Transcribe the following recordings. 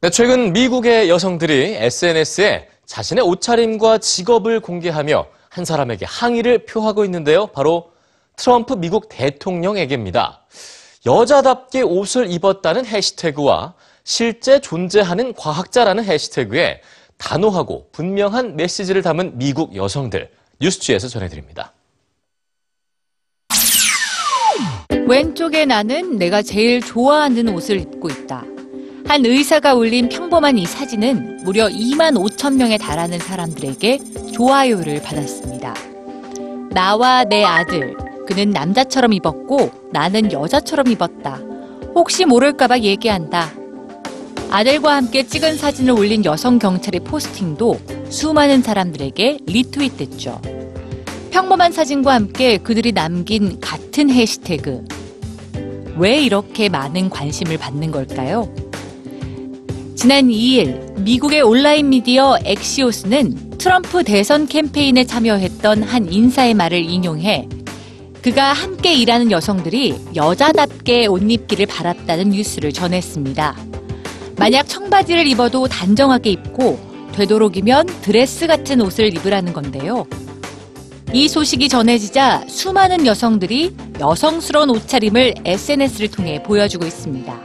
네, 최근 미국의 여성들이 SNS에 자신의 옷차림과 직업을 공개하며 한 사람에게 항의를 표하고 있는데요. 바로 트럼프 미국 대통령에게입니다. 여자답게 옷을 입었다는 해시태그와 실제 존재하는 과학자라는 해시태그에 단호하고 분명한 메시지를 담은 미국 여성들 뉴스지에서 전해드립니다. 왼쪽에 나는 내가 제일 좋아하는 옷을 입고 있다. 한 의사가 올린 평범한 이 사진은 무려 2만 5천 명에 달하는 사람들에게 좋아요를 받았습니다. 나와 내 아들, 그는 남자처럼 입었고 나는 여자처럼 입었다. 혹시 모를까봐 얘기한다. 아들과 함께 찍은 사진을 올린 여성 경찰의 포스팅도 수많은 사람들에게 리트윗됐죠. 평범한 사진과 함께 그들이 남긴 같은 해시태그. 왜 이렇게 많은 관심을 받는 걸까요? 지난 2일 미국의 온라인 미디어 엑시오스는 트럼프 대선 캠페인에 참여했던 한 인사의 말을 인용해 그가 함께 일하는 여성들이 여자답게 옷 입기를 바랐다는 뉴스를 전했습니다. 만약 청바지를 입어도 단정하게 입고 되도록이면 드레스 같은 옷을 입으라는 건데요. 이 소식이 전해지자 수많은 여성들이 여성스러운 옷차림을 SNS를 통해 보여주고 있습니다.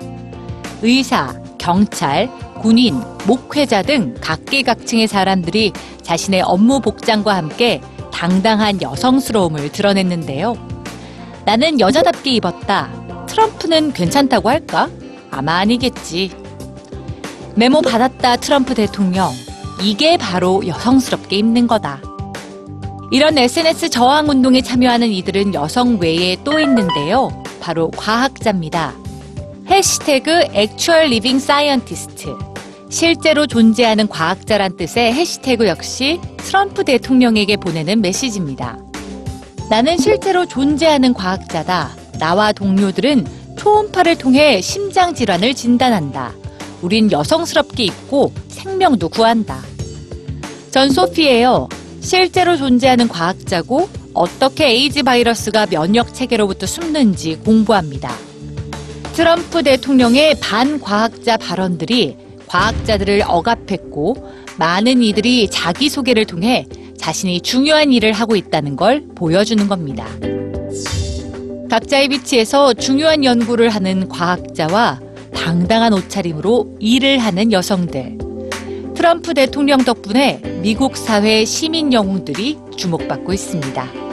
의사, 경찰, 군인, 목회자 등 각계각층의 사람들이 자신의 업무 복장과 함께 당당한 여성스러움을 드러냈는데요. 나는 여자답게 입었다. 트럼프는 괜찮다고 할까? 아마 아니겠지. 메모 받았다, 트럼프 대통령. 이게 바로 여성스럽게 입는 거다. 이런 SNS 저항 운동에 참여하는 이들은 여성 외에 또 있는데요. 바로 과학자입니다. 해시태그 Actual Living Scientist. 실제로 존재하는 과학자란 뜻의 해시태그 역시 트럼프 대통령에게 보내는 메시지입니다. 나는 실제로 존재하는 과학자다. 나와 동료들은 초음파를 통해 심장 질환을 진단한다. 우린 여성스럽게 입고 생명도 구한다. 전 소피예요. 실제로 존재하는 과학자고 어떻게 에이즈 바이러스가 면역 체계로부터 숨는지 공부합니다. 트럼프 대통령의 반과학자 발언들이 과학자들을 억압했고 많은 이들이 자기소개를 통해 자신이 중요한 일을 하고 있다는 걸 보여주는 겁니다. 각자의 위치에서 중요한 연구를 하는 과학자와 당당한 옷차림으로 일을 하는 여성들. 트럼프 대통령 덕분에 미국 사회 시민 영웅들이 주목받고 있습니다.